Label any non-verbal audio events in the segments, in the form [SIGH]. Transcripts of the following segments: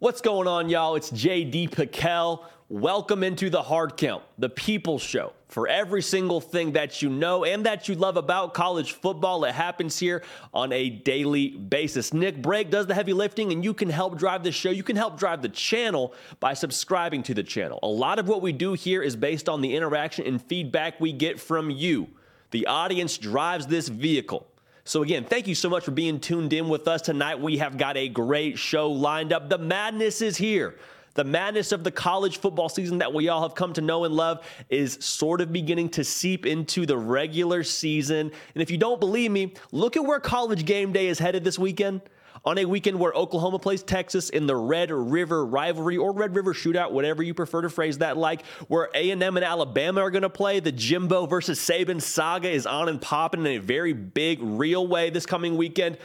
What's going on, y'all? It's JD PicKell. Welcome into the Hard Count, the People Show. For every single thing that you know and that you love about college football, it happens here on a daily basis. Nick Brake does the heavy lifting, and you can help drive the show. You can help drive the channel by subscribing to the channel. A lot of what we do here is based on the interaction and feedback we get from you. The audience drives this vehicle. So, again, thank you so much for being tuned in with us tonight. We have got a great show lined up. The madness is here. The madness of the college football season that we all have come to know and love is sort of beginning to seep into the regular season. And if you don't believe me, look at where college game day is headed this weekend on a weekend where Oklahoma plays Texas in the Red River rivalry or Red River shootout, whatever you prefer to phrase that like, where A&M and Alabama are going to play. The Jimbo versus Saban saga is on and popping in a very big, real way this coming weekend.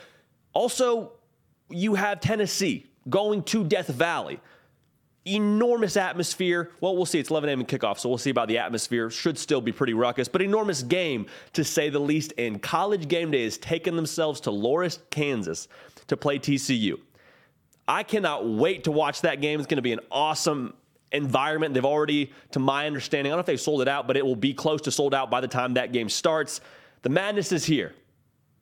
Also, you have Tennessee going to Death Valley enormous atmosphere. Well, we'll see. It's 11 a.m. kickoff, so we'll see about the atmosphere. Should still be pretty ruckus, but enormous game to say the least. And College Game Day has taken themselves to Lawrence, Kansas to play TCU. I cannot wait to watch that game. It's going to be an awesome environment. They've already, to my understanding, I don't know if they've sold it out, but it will be close to sold out by the time that game starts. The madness is here.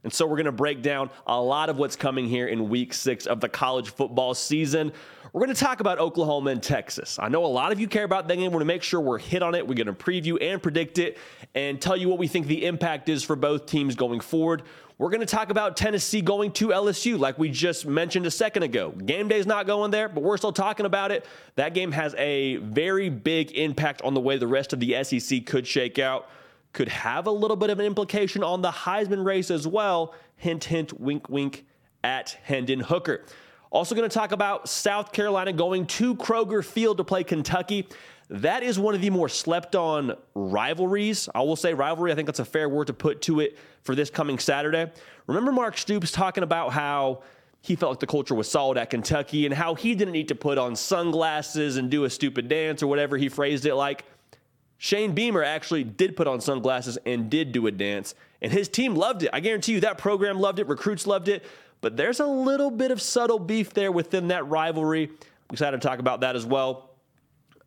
And so we're going to break down a lot of what's coming here in week six of the college football season. We're going to talk about Oklahoma and Texas. I know a lot of you care about that game. We're going to make sure we're hit on it. We're going to preview and predict it and tell you what we think the impact is for both teams going forward. We're going to talk about Tennessee going to LSU, like we just mentioned a second ago. Game day is not going there, but we're still talking about it. That game has a very big impact on the way the rest of the SEC could shake out could have a little bit of an implication on the Heisman race as well. Hint, hint, wink, wink at Hendon Hooker. Also, going to talk about South Carolina going to Kroger Field to play Kentucky. That is one of the more slept on rivalries. I will say rivalry. I think that's a fair word to put to it for this coming Saturday. Remember Mark Stoops talking about how he felt like the culture was solid at Kentucky and how he didn't need to put on sunglasses and do a stupid dance or whatever he phrased it like. Shane Beamer actually did put on sunglasses and did do a dance, and his team loved it. I guarantee you that program loved it, recruits loved it, but there's a little bit of subtle beef there within that rivalry. I'm excited to talk about that as well.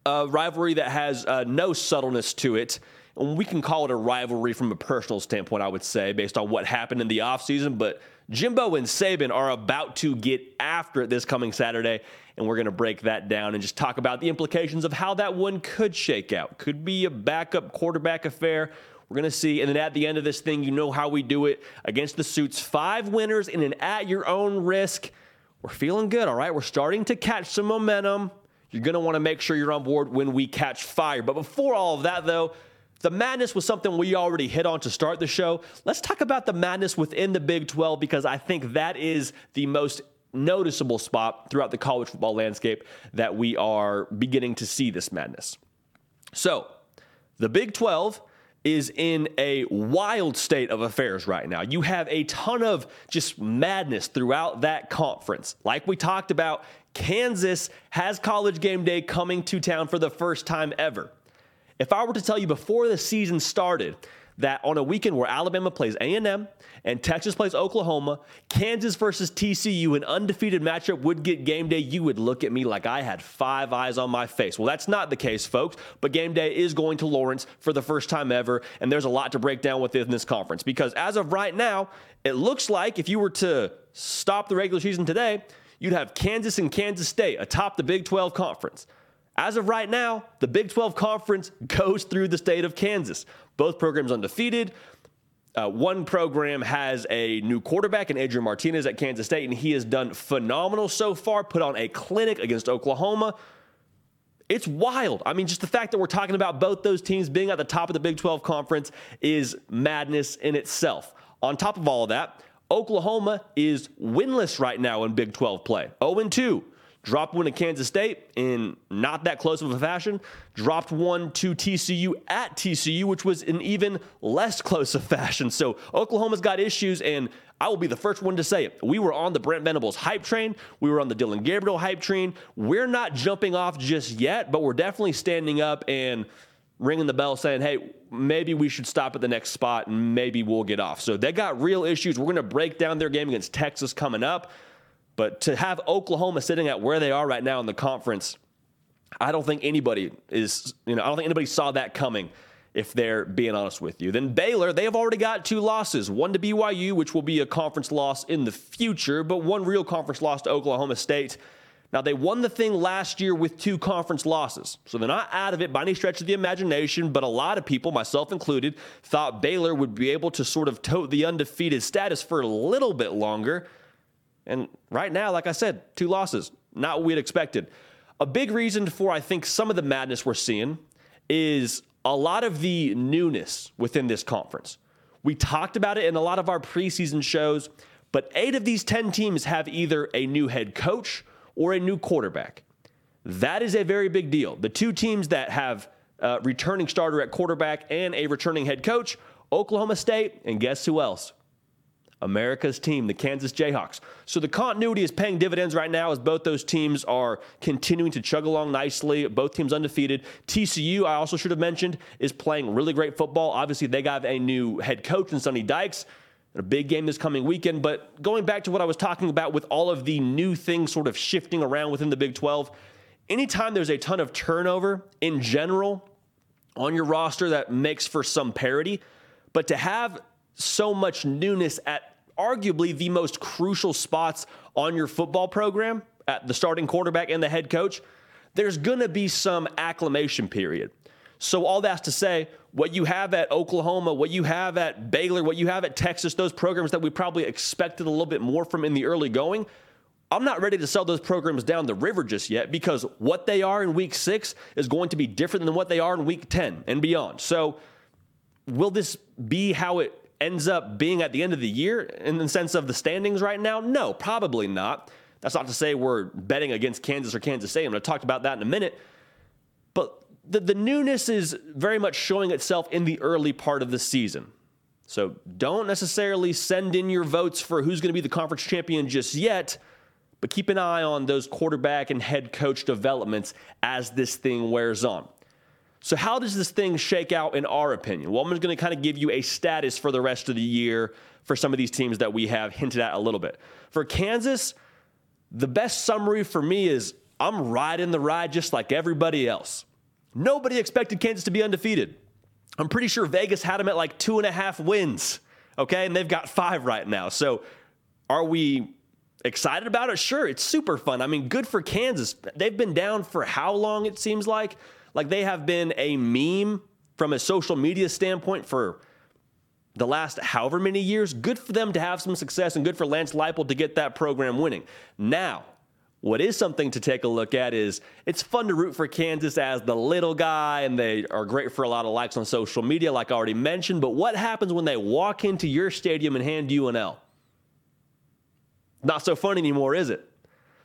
A rivalry that has uh, no subtleness to it. And we can call it a rivalry from a personal standpoint, I would say, based on what happened in the offseason. But Jimbo and Saban are about to get after it this coming Saturday, and we're going to break that down and just talk about the implications of how that one could shake out. Could be a backup quarterback affair. We're going to see. And then at the end of this thing, you know how we do it against the suits. Five winners in an at your own risk. We're feeling good, all right? We're starting to catch some momentum. You're going to want to make sure you're on board when we catch fire. But before all of that, though, the madness was something we already hit on to start the show. Let's talk about the madness within the Big 12 because I think that is the most noticeable spot throughout the college football landscape that we are beginning to see this madness. So, the Big 12 is in a wild state of affairs right now. You have a ton of just madness throughout that conference. Like we talked about, Kansas has college game day coming to town for the first time ever. If I were to tell you before the season started that on a weekend where Alabama plays A&M and Texas plays Oklahoma, Kansas versus TCU, an undefeated matchup would get game day, you would look at me like I had five eyes on my face. Well, that's not the case, folks, but game day is going to Lawrence for the first time ever, and there's a lot to break down within this conference because as of right now, it looks like if you were to stop the regular season today, you'd have Kansas and Kansas State atop the Big 12 conference. As of right now, the Big 12 Conference [LAUGHS] goes through the state of Kansas. Both programs undefeated. Uh, one program has a new quarterback in Adrian Martinez at Kansas State, and he has done phenomenal so far, put on a clinic against Oklahoma. It's wild. I mean, just the fact that we're talking about both those teams being at the top of the Big 12 Conference is madness in itself. On top of all of that, Oklahoma is winless right now in Big 12 play 0 2 dropped one to Kansas State in not that close of a fashion, dropped one to TCU at TCU, which was in even less close of fashion. So Oklahoma's got issues, and I will be the first one to say it. We were on the Brent Venables hype train. We were on the Dillon Gabriel hype train. We're not jumping off just yet, but we're definitely standing up and ringing the bell saying, hey, maybe we should stop at the next spot and maybe we'll get off. So they got real issues. We're going to break down their game against Texas coming up. But to have Oklahoma sitting at where they are right now in the conference, I don't think anybody is, you know, I don't think anybody saw that coming if they're being honest with you. Then Baylor, they have already got two losses one to BYU, which will be a conference loss in the future, but one real conference loss to Oklahoma State. Now, they won the thing last year with two conference losses, so they're not out of it by any stretch of the imagination, but a lot of people, myself included, thought Baylor would be able to sort of tote the undefeated status for a little bit longer. And right now, like I said, two losses, not what we'd expected. A big reason for, I think, some of the madness we're seeing is a lot of the newness within this conference. We talked about it in a lot of our preseason shows, but eight of these 10 teams have either a new head coach or a new quarterback. That is a very big deal. The two teams that have a returning starter at quarterback and a returning head coach, Oklahoma State, and guess who else? America's team, the Kansas Jayhawks. So the continuity is paying dividends right now as both those teams are continuing to chug along nicely. Both teams undefeated. TCU, I also should have mentioned, is playing really great football. Obviously, they got a new head coach in Sonny Dykes. A big game this coming weekend. But going back to what I was talking about with all of the new things sort of shifting around within the Big 12, anytime there's a ton of turnover in general on your roster, that makes for some parity. But to have so much newness at arguably the most crucial spots on your football program at the starting quarterback and the head coach, there's going to be some acclimation period. So, all that's to say, what you have at Oklahoma, what you have at Baylor, what you have at Texas, those programs that we probably expected a little bit more from in the early going, I'm not ready to sell those programs down the river just yet because what they are in week six is going to be different than what they are in week 10 and beyond. So, will this be how it ends up being at the end of the year in the sense of the standings right now? No, probably not. That's not to say we're betting against Kansas or Kansas State. I'm going to talk about that in a minute. But the, the newness is very much showing itself in the early part of the season. So don't necessarily send in your votes for who's going to be the conference champion just yet, but keep an eye on those quarterback and head coach developments as this thing wears on. So, how does this thing shake out in our opinion? Well, I'm just going to kind of give you a status for the rest of the year for some of these teams that we have hinted at a little bit. For Kansas, the best summary for me is I'm riding the ride just like everybody else. Nobody expected Kansas to be undefeated. I'm pretty sure Vegas had them at like two and a half wins, okay? And they've got five right now. So, are we excited about it? Sure, it's super fun. I mean, good for Kansas. They've been down for how long, it seems like? Like they have been a meme from a social media standpoint for the last however many years. Good for them to have some success and good for Lance Leipold to get that program winning. Now, what is something to take a look at is it's fun to root for Kansas as the little guy, and they are great for a lot of likes on social media, like I already mentioned. But what happens when they walk into your stadium and hand you an L? Not so fun anymore, is it?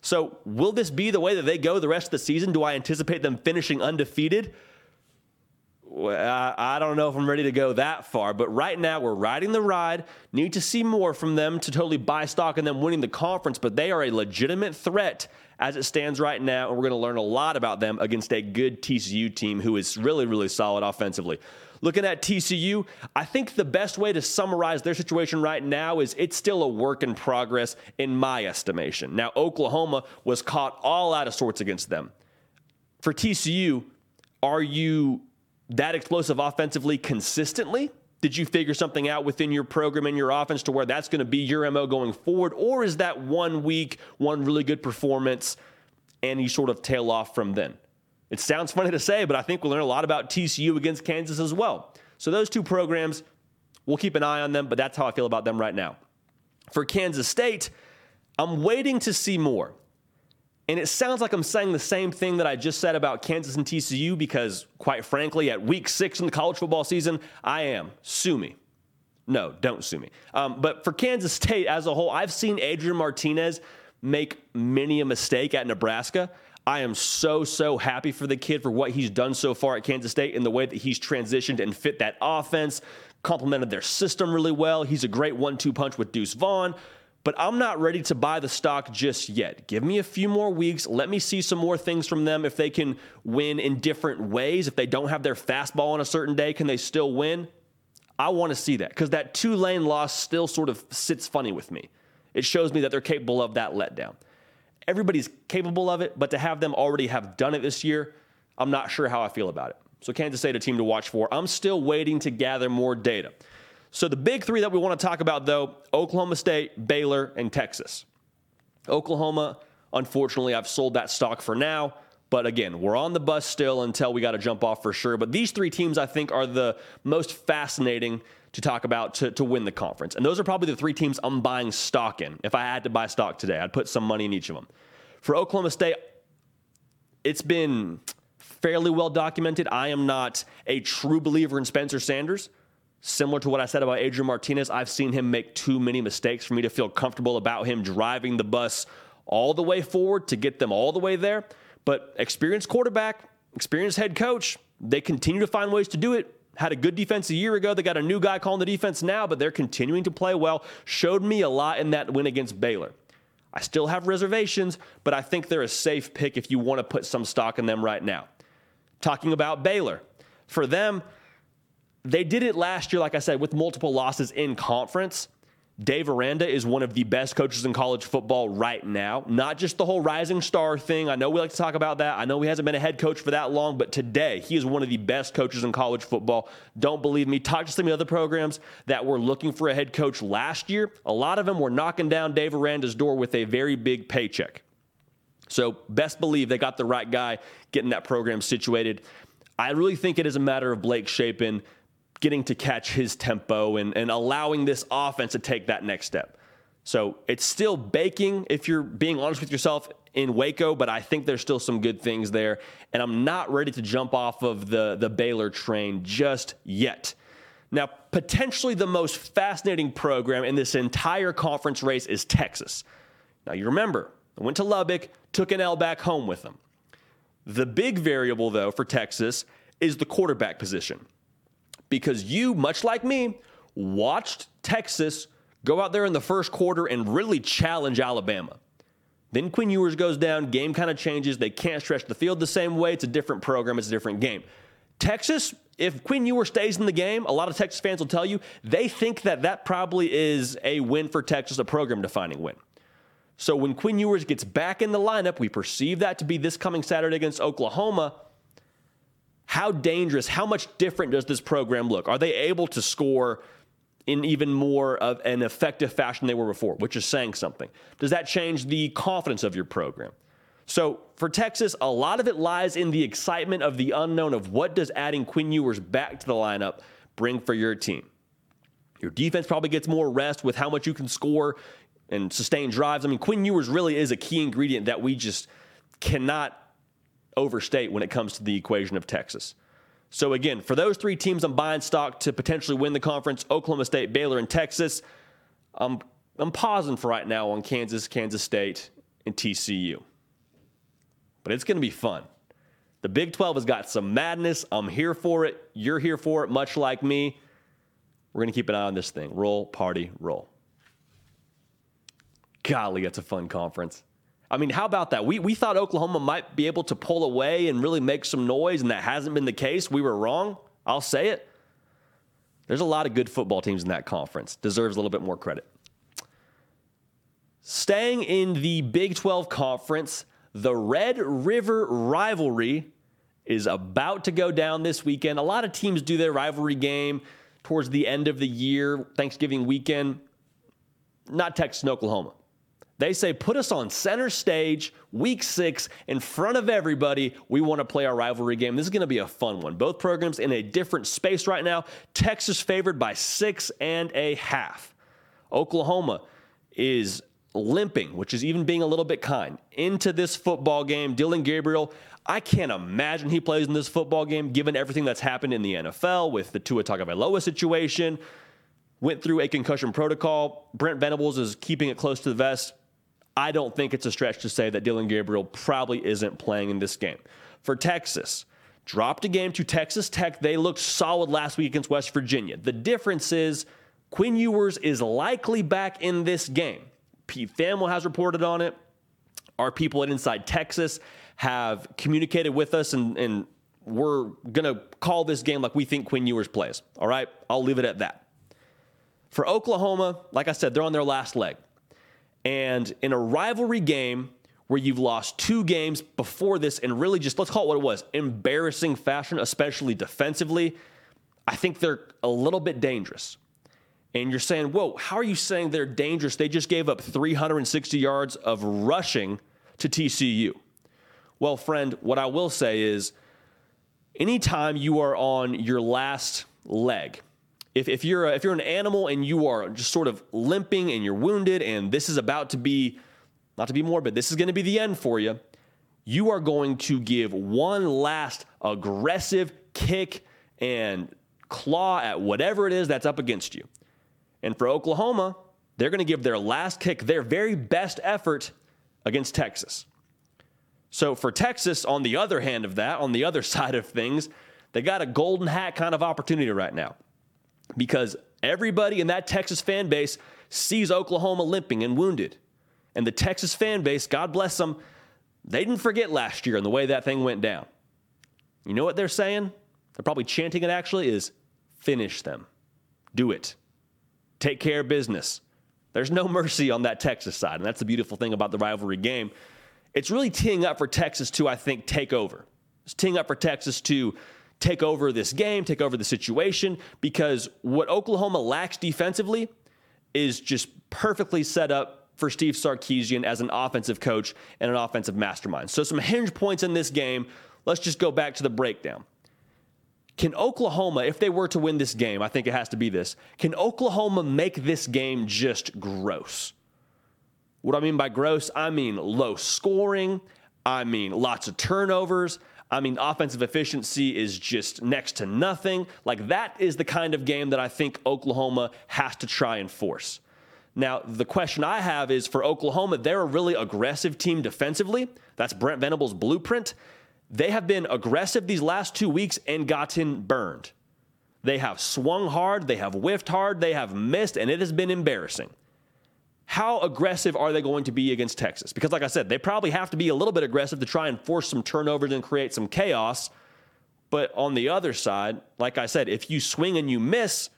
So, will this be the way that they go the rest of the season? Do I anticipate them finishing undefeated? I don't know if I'm ready to go that far, but right now we're riding the ride. Need to see more from them to totally buy stock in them winning the conference, but they are a legitimate threat as it stands right now, and we're going to learn a lot about them against a good TCU team who is really, really solid offensively. Looking at TCU, I think the best way to summarize their situation right now is it's still a work in progress in my estimation. Now, Oklahoma was caught all out of sorts against them. For TCU, are you that explosive offensively consistently? Did you figure something out within your program and your offense to where that's going to be your MO going forward? Or is that one week, one really good performance, and you sort of tail off from then? It sounds funny to say, but I think we'll learn a lot about TCU against Kansas as well. So those two programs, we'll keep an eye on them, but that's how I feel about them right now. For Kansas State, I'm waiting to see more. And it sounds like I'm saying the same thing that I just said about Kansas and TCU because, quite frankly, at week six in the college football season, I am. Sue me. No, don't sue me. Um, but for Kansas State as a whole, I've seen Adrian Martinez make many a mistake at Nebraska. I am so, so happy for the kid for what he's done so far at Kansas State and the way that he's transitioned and fit that offense, complemented their system really well. He's a great one two punch with Deuce Vaughn. But I'm not ready to buy the stock just yet. Give me a few more weeks. Let me see some more things from them. If they can win in different ways, if they don't have their fastball on a certain day, can they still win? I want to see that because that Tulane loss still sort of sits funny with me. It shows me that they're capable of that letdown. Everybody's capable of it, but to have them already have done it this year, I'm not sure how I feel about it. So Kansas State, a team to watch for. I'm still waiting to gather more data. So the big three that we want to talk about, though, Oklahoma State, Baylor, and Texas. Oklahoma, unfortunately, I've sold that stock for now. But again, we're on the bus still until we got to jump off for sure. But these three teams, I think, are the most fascinating to talk about to, to win the conference. And those are probably the three teams I'm buying stock in. If I had to buy stock today, I'd put some money in each of them. For Oklahoma State, it's been fairly well documented. I am not a true believer in Spencer Sanders. Similar to what I said about Adrian Martinez, I've seen him make too many mistakes for me to feel comfortable about him driving the bus all the way forward to get them all the way there. But experienced quarterback, experienced head coach, they continue to find ways to do it. Had a good defense a year ago. They got a new guy calling the defense now, but they're continuing to play well. Showed me a lot in that win against Baylor. I still have reservations, but I think they're a safe pick if you want to put some stock in them right now. Talking about Baylor, for them, they did it last year, like I said, with multiple losses in conference. Dave Aranda is one of the best coaches in college football right now. Not just the whole rising star thing. I know we like to talk about that. I know he hasn't been a head coach for that long, but today he is one of the best coaches in college football. Don't believe me. Talk to some of the other programs that were looking for a head coach last year. A lot of them were knocking down Dave Aranda's door with a very big paycheck. So, best believe they got the right guy getting that program situated. I really think it is a matter of Blake Shapen getting to catch his tempo and, and allowing this offense to take that next step. So it's still baking, if you're being honest with yourself, in Waco, but I think there's still some good things there. And I'm not ready to jump off of the, the Baylor train just yet. Now, potentially the most fascinating program in this entire conference race is Texas. Now, you remember, I went to Lubbock, took an L back home with them. The big variable, though, for Texas is the quarterback position because you, much like me, watched Texas go out there in the first quarter and really challenge Alabama. Then Quinn Ewers goes down, game kind of changes. They can't stretch the field the same way. It's a different program, it's a different game. Texas, if Quinn Ewers stays in the game, a lot of Texas fans will tell you they think that that probably is a win for Texas, a program defining win. So when Quinn Ewers gets back in the lineup, we perceive that to be this coming Saturday against Oklahoma. How dangerous, how much different does this program look? Are they able to score in even more of an effective fashion than they were before, which is saying something? Does that change the confidence of your program? So for Texas, a lot of it lies in the excitement of the unknown of what does adding Quinn Ewers back to the lineup bring for your team. Your defense probably gets more rest with how much you can score and sustain drives. I mean, Quinn Ewers really is a key ingredient that we just cannot overstate when it comes to the equation of Texas. So, again, for those three teams, I'm buying stock to potentially win the conference Oklahoma State, Baylor, and Texas. I'm, I'm pausing for right now on Kansas, Kansas State, and TCU. But it's going to be fun. The Big 12 has got some madness. I'm here for it. You're here for it, much like me. We're going to keep an eye on this thing. Roll, party, roll. Golly, that's a fun conference. I mean, how about that? We, we thought Oklahoma might be able to pull away and really make some noise, and that hasn't been the case. We were wrong. I'll say it. There's a lot of good football teams in that conference. Deserves a little bit more credit. Staying in the Big 12 conference, the Red River rivalry is about to go down this weekend. A lot of teams do their rivalry game towards the end of the year, Thanksgiving weekend. Not Texas and Oklahoma. They say, put us on center stage, week six, in front of everybody. We want to play our rivalry game. This is going to be a fun one. Both programs in a different space right now. Texas favored by six and a half. Oklahoma is limping, which is even being a little bit kind, into this football game. Dillon Gabriel, I can't imagine he plays in this football game given everything that's happened in the NFL with the Tua Tagovailoa situation. Went through a concussion protocol. Brent Venables is keeping it close to the vest. I don't think it's a stretch to say that Dillon Gabriel probably isn't playing in this game. For Texas, dropped a game to Texas Tech. They looked solid last week against West Virginia. The difference is Quinn Ewers is likely back in this game. Pete Thamel has reported on it. Our people at Inside Texas have communicated with us, and, and we're going to call this game like we think Quinn Ewers plays. All right? I'll leave it at that. For Oklahoma, like I said, they're on their last leg. And in a rivalry game where you've lost two games before this and really just, let's call it what it was, embarrassing fashion, especially defensively, I think they're a little bit dangerous. And you're saying, whoa, how are you saying they're dangerous? They just gave up 360 yards of rushing to TCU. Well, friend, what I will say is anytime you are on your last leg, if, if you're a, if you're an animal and you are just sort of limping and you're wounded and this is about to be not to be morbid, this is going to be the end for you. You are going to give one last aggressive kick and claw at whatever it is that's up against you. And for Oklahoma, they're going to give their last kick, their very best effort against Texas. So for Texas, on the other hand of that, on the other [LAUGHS] side of things, they got a golden hat kind of opportunity right now because everybody in that Texas fan base sees Oklahoma limping and wounded. And the Texas fan base, God bless them, they didn't forget last year and the way that thing went down. You know what they're saying? They're probably chanting it actually is finish them. Do it. Take care of business. There's no mercy on that Texas side. And that's the beautiful thing about the rivalry game. It's really teeing up for Texas to, I think, take over. It's teeing up for Texas to take over this game, take over the situation, because what Oklahoma lacks defensively is just perfectly set up for Steve Sarkisian as an offensive coach and an offensive mastermind. So, some hinge points in this game. Let's just go back to the breakdown. Can Oklahoma, if they were to win this game, I think it has to be this, can Oklahoma make this game just gross? What I mean by gross, I mean low scoring, I mean lots of turnovers, I mean, offensive efficiency is just next to nothing. Like, that is the kind of game that I think Oklahoma has to try and force. Now, the question I have is for Oklahoma, they're a really aggressive team defensively. That's Brent Venables' blueprint. They have been aggressive these last two weeks and gotten burned. They have swung hard, they have whiffed hard, they have missed, and it has been embarrassing how aggressive are they going to be against Texas? Because, like I said, they probably have to be a little bit aggressive to try and force some turnovers and create some chaos. But on the other side, like I said, if you swing and you miss,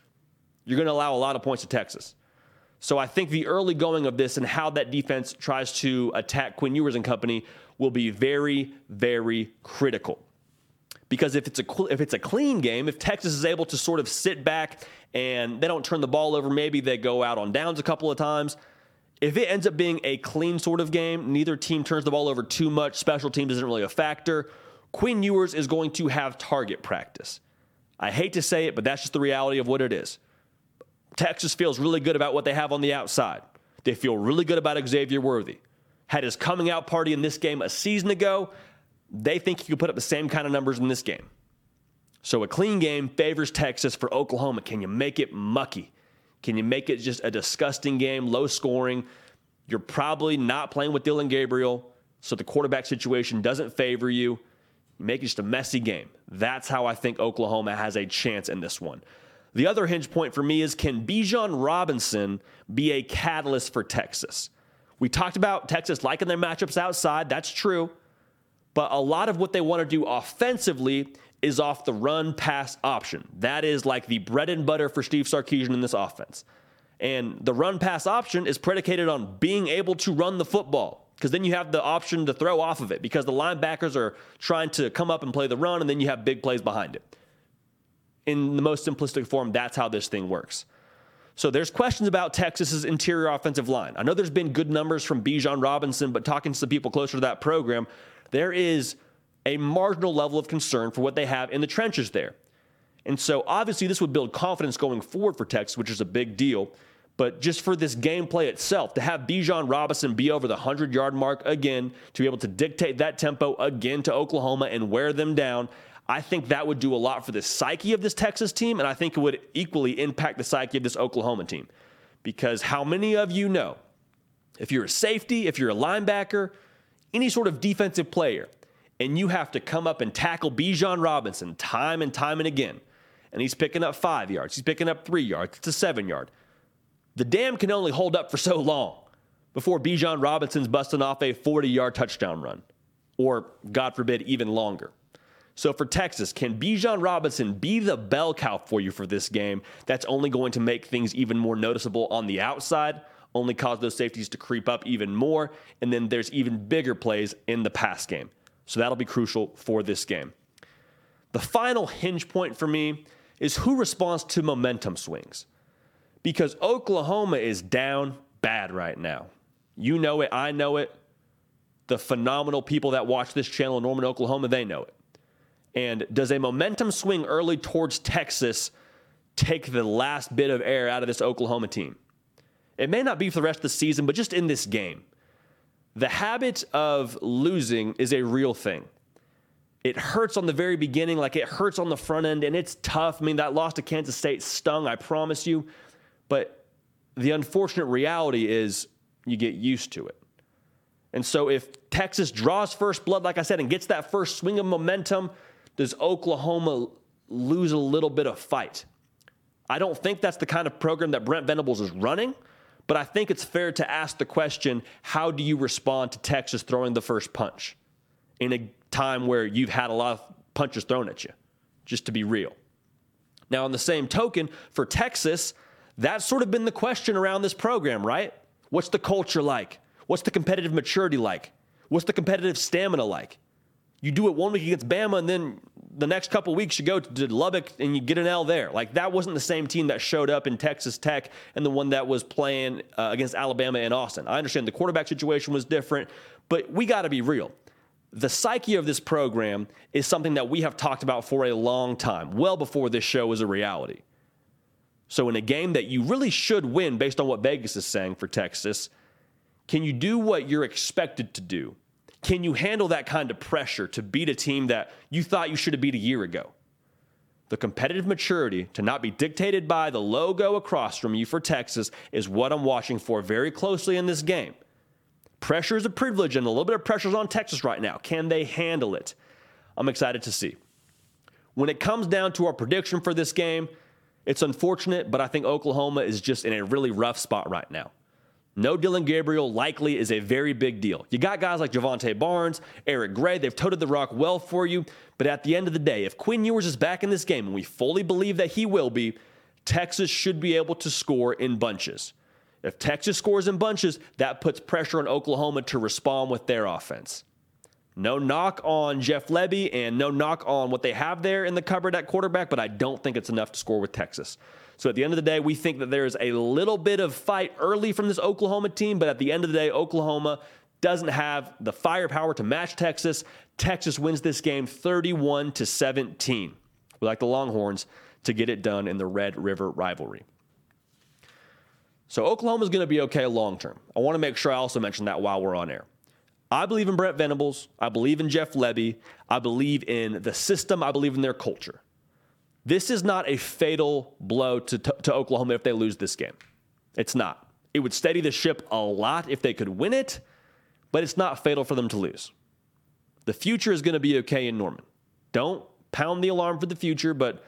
you're going to allow a lot of points to Texas. So I think the early going of this and how that defense tries to attack Quinn Ewers and company will be very, very critical. Because if it's a if it's a clean game, if Texas is able to sort of sit back and they don't turn the ball over, maybe they go out on downs a couple of times if it ends up being a clean sort of game, neither team turns the ball over too much, special teams isn't really a factor, Quinn Ewers is going to have target practice. I hate to say it, but that's just the reality of what it is. Texas feels really good about what they have on the outside. They feel really good about Xavier Worthy. Had his coming out party in this game a season ago. They think he could put up the same kind of numbers in this game. So a clean game favors Texas for Oklahoma. Can you make it mucky? Can you make it just a disgusting game, low scoring? You're probably not playing with Dillon Gabriel, so the quarterback situation doesn't favor you. You make it just a messy game. That's how I think Oklahoma has a chance in this one. The other hinge point for me is can Bijan Robinson be a catalyst for Texas? We talked about Texas liking their matchups outside. That's true. But a lot of what they want to do offensively is off the run pass option. That is like the bread and butter for Steve Sarkisian in this offense. And the run pass option is predicated on being able to run the football because then you have the option to throw off of it because the linebackers are trying to come up and play the run and then you have big plays behind it. In the most simplistic form, that's how this thing works. So there's questions about Texas's interior offensive line. I know there's been good numbers from Bijan Robinson, but talking to some people closer to that program, there is a marginal level of concern for what they have in the trenches there. And so obviously this would build confidence going forward for Texas, which is a big deal. But just for this gameplay itself, to have Bijan Robinson be over the 100 yard mark again, to be able to dictate that tempo again to Oklahoma and wear them down, I think that would do a lot for the psyche of this Texas team. And I think it would equally impact the psyche of this Oklahoma team. Because how many of you know, if you're a safety, if you're a linebacker, any sort of defensive player, and you have to come up and tackle Bijan Robinson time and time and again, and he's picking up five yards, he's picking up three yards, it's a seven yard. The dam can only hold up for so long before Bijan Robinson's busting off a 40 yard touchdown run, or God forbid, even longer. So for Texas, can Bijan Robinson be the bell cow for you for this game? That's only going to make things even more noticeable on the outside, only cause those safeties to creep up even more. And then there's even bigger plays in the pass game. So that'll be crucial for this game. The final hinge point for me is who responds to momentum swings. Because Oklahoma is down bad right now. You know it, I know it. The phenomenal people that watch this channel in Norman, Oklahoma, they know it. And does a momentum swing early towards Texas take the last bit of air out of this Oklahoma team? It may not be for the rest of the season, but just in this game. The habit of losing is a real thing. It hurts on the very beginning, like it hurts on the front end, and it's tough. I mean, that loss to Kansas State stung, I promise you. But the unfortunate reality is you get used to it. And so if Texas draws first blood, like I said, and gets that first swing of momentum, does Oklahoma lose a little bit of fight? I don't think that's the kind of program that Brent Venables is running. But I think it's fair to ask the question how do you respond to Texas throwing the first punch in a time where you've had a lot of punches thrown at you, just to be real? Now, on the same token, for Texas, that's sort of been the question around this program, right? What's the culture like? What's the competitive maturity like? What's the competitive stamina like? You do it one week against Bama, and then the next couple weeks you go to Lubbock and you get an L there. Like that wasn't the same team that showed up in Texas Tech and the one that was playing uh, against Alabama and Austin. I understand the quarterback situation was different, but we got to be real. The psyche of this program is something that we have talked about for a long time, well before this show was a reality. So, in a game that you really should win based on what Vegas is saying for Texas, can you do what you're expected to do? Can you handle that kind of pressure to beat a team that you thought you should have beat a year ago? The competitive maturity to not be dictated by the logo across from you for Texas is what I'm watching for very closely in this game. Pressure is a privilege, and a little bit of pressure is on Texas right now. Can they handle it? I'm excited to see. When it comes down to our prediction for this game, it's unfortunate, but I think Oklahoma is just in a really rough spot right now. No Dillon Gabriel likely is a very big deal. You got guys like Jovantae Barnes, Eric Gray, they've toted the rock well for you. But at the end of the day, if Quinn Ewers is back in this game, and we fully believe that he will be, Texas should be able to score in bunches. If Texas scores in bunches, that puts pressure on Oklahoma to respond with their offense. No knock on Jeff Lebby and no knock on what they have there in the cupboard at quarterback, but I don't think it's enough to score with Texas. So at the end of the day, we think that there's a little bit of fight early from this Oklahoma team, but at the end of the day, Oklahoma doesn't have the firepower to match Texas. Texas wins this game 31 to 17. We like the Longhorns to get it done in the Red River rivalry. So Oklahoma is going to be okay long term. I want to make sure I also mention that while we're on air. I believe in Brent Venables. I believe in Jeff Lebby. I believe in the system. I believe in their culture. This is not a fatal blow to, to, to Oklahoma if they lose this game. It's not. It would steady the ship a lot if they could win it, but it's not fatal for them to lose. The future is going to be okay in Norman. Don't pound the alarm for the future, but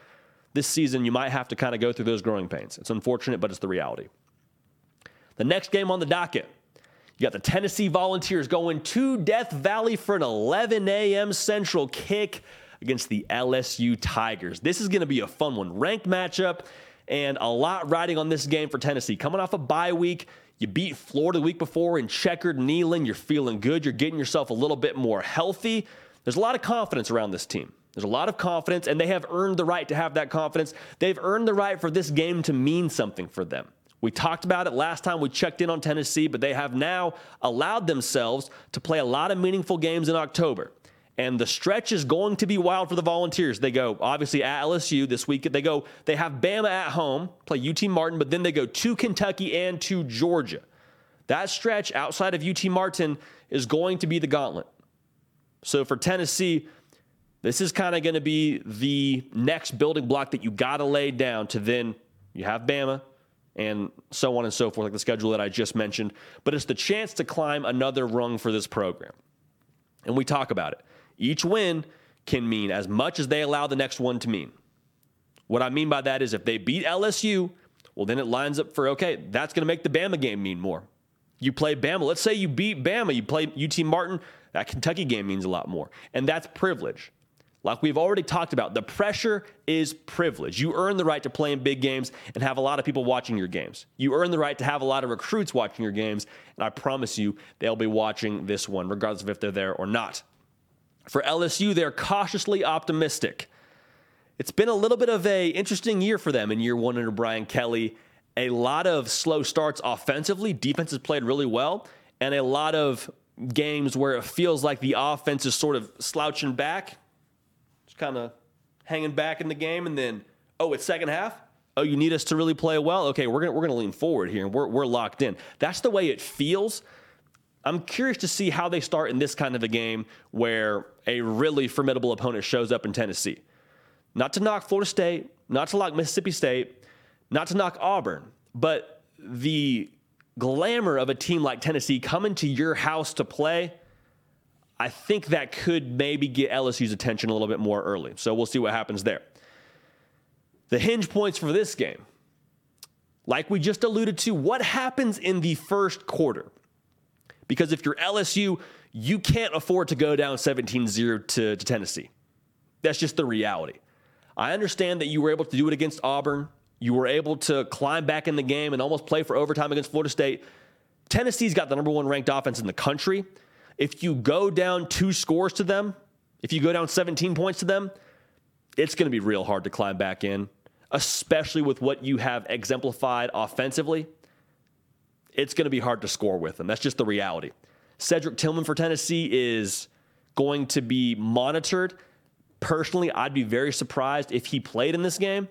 this season you might have to kind of go through those growing pains. It's unfortunate, but it's the reality. The next game on the docket, you got the Tennessee Volunteers going to Death Valley for an 11 a.m. Central kick against the LSU Tigers. This is going to be a fun one. Ranked matchup and a lot riding on this game for Tennessee. Coming off a bye week, you beat Florida the week before in checkered Neyland. You're feeling good. You're getting yourself a little bit more healthy. There's a lot of confidence around this team. There's a lot of confidence, and they have earned the right to have that confidence. They've earned the right for this game to mean something for them. We talked about it last time we checked in on Tennessee, but they have now allowed themselves to play a lot of meaningful games in October. And the stretch is going to be wild for the Volunteers. They go obviously at LSU this week. They go, they have Bama at home, play UT Martin, but then they go to Kentucky and to Georgia. That stretch outside of UT Martin is going to be the gauntlet. So for Tennessee, this is kind of going to be the next building block that you got to lay down to then you have Bama and so on and so forth, like the schedule that I just mentioned. But it's the chance to climb another rung for this program. And we talk about it. Each win can mean as much as they allow the next one to mean. What I mean by that is if they beat LSU, well, then it lines up for okay, that's going to make the Bama game mean more. You play Bama. Let's say you beat Bama, you play UT Martin, that Kentucky game means a lot more. And that's privilege. Like we've already talked about, the pressure is privilege. You earn the right to play in big games and have a lot of people watching your games. You earn the right to have a lot of recruits watching your games, and I promise you they'll be watching this one, regardless of if they're there or not. For LSU, they're cautiously optimistic. It's been a little bit of a interesting year for them in year one under Brian Kelly. A lot of slow starts offensively. Defense has played really well, and a lot of games where it feels like the offense is sort of slouching back just kind of hanging back in the game, and then oh, it's second half. Oh, you need us to really play well. Okay, we're gonna we're gonna lean forward here, and we're we're locked in. That's the way it feels. I'm curious to see how they start in this kind of a game where a really formidable opponent shows up in Tennessee. Not to knock Florida State, not to knock Mississippi State, not to knock Auburn, but the glamour of a team like Tennessee coming to your house to play I think that could maybe get LSU's attention a little bit more early. So we'll see what happens there. The hinge points for this game, like we just alluded to, what happens in the first quarter? Because if you're LSU, you can't afford to go down 17 0 to, Tennessee. That's just the reality. I understand that you were able to do it against Auburn. You were able to climb back in the game and almost play for overtime against Florida State. Tennessee's got the number one ranked offense in the country. If you go down two scores to them, if you go down 17 points to them, it's going to be real hard to climb back in, especially with what you have exemplified offensively. It's going to be hard to score with them. That's just the reality. Cedric Tillman for Tennessee is going to be monitored. Personally, I'd be very surprised if he played in this game.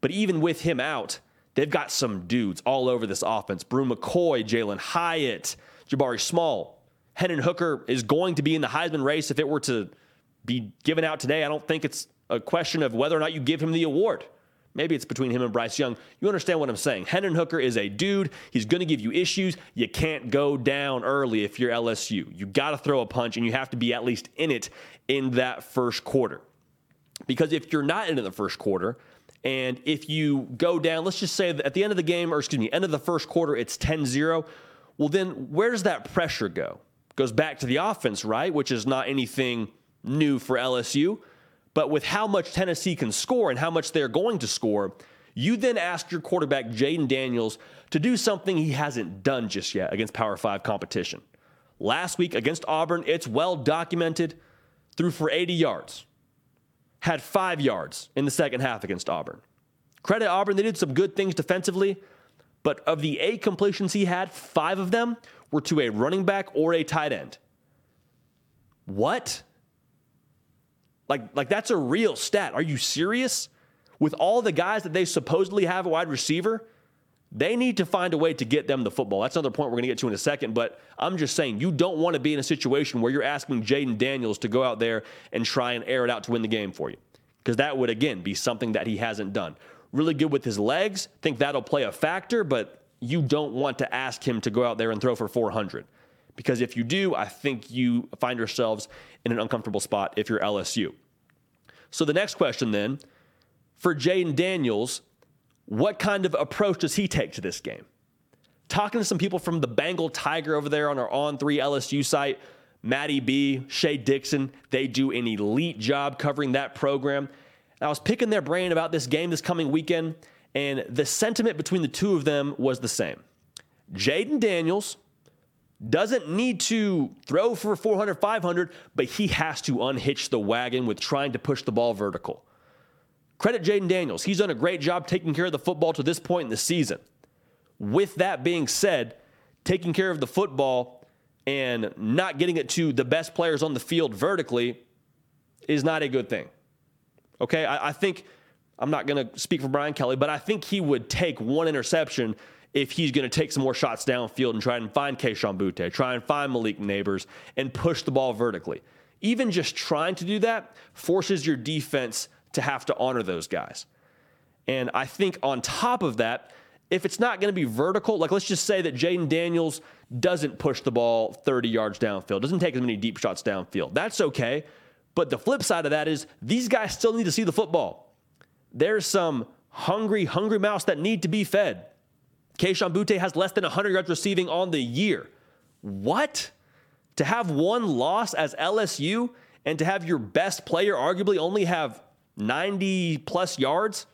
But even with him out, they've got some dudes all over this offense. Bru McCoy, Jalin Hyatt, Jabari Small, Hendon Hooker is going to be in the Heisman race if it were to be given out today. I don't think it's a question of whether or not you give him the award. Maybe it's between him and Bryce Young. You understand what I'm saying. Hendon Hooker is a dude. He's going to give you issues. You can't go down early if you're LSU. You got to throw a punch, and you have to be at least in it in that first quarter. Because if you're not in the first quarter, and if you go down, let's just say at the end of the game, or excuse me, end of the first quarter, it's 10 0, well, then where does that pressure go? Goes back to the offense, right? Which is not anything new for LSU. But with how much Tennessee can score and how much they're going to score, you then ask your quarterback, Jayden Daniels, to do something he hasn't done just yet against Power Five competition. Last week against Auburn, it's well documented, threw for 80 yards, had five yards in the second half against Auburn. Credit Auburn, they did some good things defensively, but of the eight completions he had, five of them were to a running back or a tight end. What? Like, like that's a real stat. Are you serious? With all the guys that they supposedly have a wide receiver, they need to find a way to get them the football. That's another point we're going to get to in a second. But I'm just saying, you don't want to be in a situation where you're asking Jayden Daniels to go out there and try and air it out to win the game for you. Because that would, again, be something that he hasn't done. Really good with his legs. Think that'll play a factor, but you don't want to ask him to go out there and throw for 400. Because if you do, I think you find yourselves in an uncomfortable spot if you're LSU. So the next question then for Jayden Daniels, what kind of approach does he take to this game? Talking to some people from the Bengal Tiger over there on our On3 LSU site, Maddie B, Shea Dixon, they do an elite job covering that program. I was picking their brain about this game this coming weekend, and the sentiment between the two of them was the same. Jayden Daniels doesn't need to throw for 400, 500, but he has to unhitch the wagon with trying to push the ball vertical. Credit Jayden Daniels. He's done a great job taking care of the football to this point in the season. With that being said, taking care of the football and not getting it to the best players on the field vertically is not a good thing. Okay, I, I think I'm not going to speak for Brian Kelly, but I think he would take one interception if he's going to take some more shots downfield and try and find Kayshon Boutte, try and find Malik Nabers, and push the ball vertically. Even just trying to do that forces your defense to have to honor those guys. And I think on top of that, if it's not going to be vertical, like let's just say that Jayden Daniels doesn't push the ball 30 yards downfield, doesn't take as many deep shots downfield. That's okay. But the flip side of that is these guys still need to see the football there's some hungry, hungry mouse that need to be fed. Kayshon Boutte has less than 100 yards receiving on the year. What? To have one loss as LSU and to have your best player arguably only have 90 plus yards,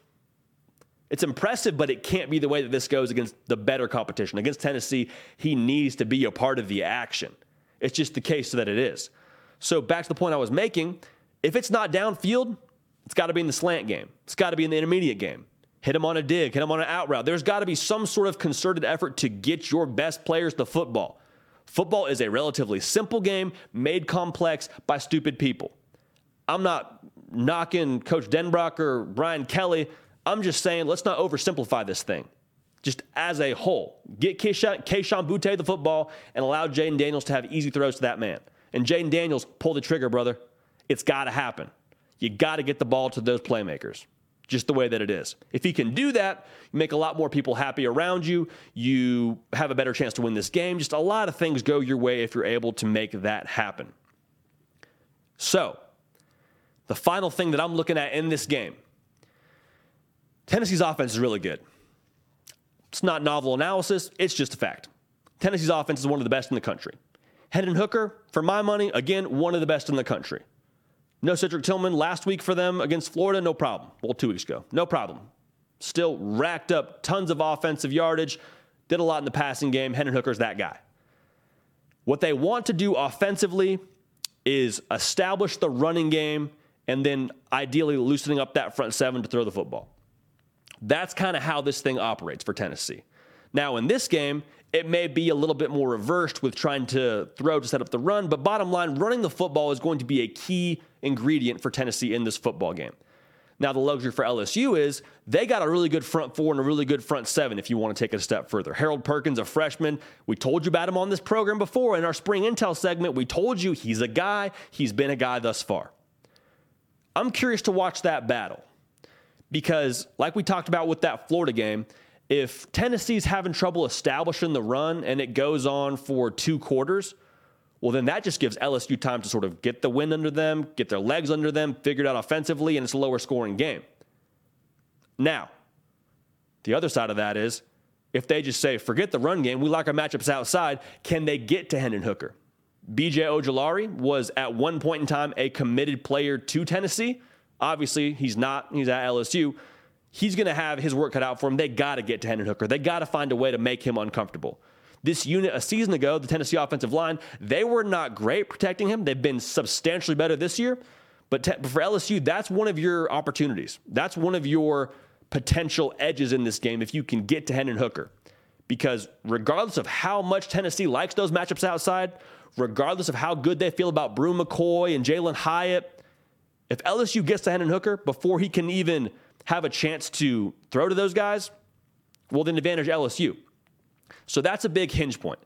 it's impressive, but it can't be the way that this goes against the better competition. Against Tennessee, he needs to be a part of the action. It's just the case that it is. So, back to the point I was making if it's not downfield, it's got to be in the slant game, it's got to be in the intermediate game. Hit him on a dig, hit him on an out route. There's got to be some sort of concerted effort to get your best players the football. Football is a relatively simple game made complex by stupid people. I'm not knocking Coach Denbrock or Brian Kelly. I'm just saying let's not oversimplify this thing. Just as a whole, get Kayshon, Boutte the football and allow Jayden Daniels to have easy throws to that man. And Jayden Daniels, pull the trigger, brother. It's got to happen. You got to get the ball to those playmakers just the way that it is. If he can do that, you make a lot more people happy around you. You have a better chance to win this game. Just a lot of things go your way if you're able to make that happen. So, the final thing that I'm looking at in this game Tennessee's offense is really good. It's not novel analysis, it's just a fact. Tennessee's offense is one of the best in the country. Hendon Hooker, for my money, again, one of the best in the country. No Cedric Tillman last week for them against Florida, no problem. Well, two weeks ago, no problem. Still racked up tons of offensive yardage, did a lot in the passing game. Hendon Hooker's that guy. What they want to do offensively is establish the running game and then ideally loosening up that front seven to throw the football. That's kind of how this thing operates for Tennessee. Now, in this game, it may be a little bit more reversed with trying to throw to set up the run, but bottom line, running the football is going to be a key ingredient for Tennessee in this football game. Now, the luxury for LSU is they got a really good front four and a really good front seven if you want to take it a step further. Harold Perkins, a freshman, we told you about him on this program before in our spring intel segment. We told you he's a guy, he's been a guy thus far. I'm curious to watch that battle because, like we talked about with that Florida game, if Tennessee's having trouble establishing the run and it goes on for two quarters, well, then that just gives LSU time to sort of get the wind under them, get their legs under them, figure it out offensively, and it's a lower scoring game. Now, the other side of that is if they just say, forget the run game, we like our matchups outside, can they get to Hendon Hooker? BJ Ojulari was at one point in time a committed player to Tennessee. Obviously, he's not. He's at LSU. He's going to have his work cut out for him. They got to get to Hendon Hooker. They got to find a way to make him uncomfortable. This unit a season ago, the Tennessee offensive line, they were not great protecting him. They've been substantially better this year. But te- for LSU, that's one of your opportunities. That's one of your potential edges in this game if you can get to Hendon Hooker. Because regardless of how much Tennessee likes those matchups outside, regardless of how good they feel about Bru McCoy and Jalin Hyatt, if LSU gets to Hendon Hooker before he can even have a chance to throw to those guys, well, then advantage LSU. So that's a big hinge point.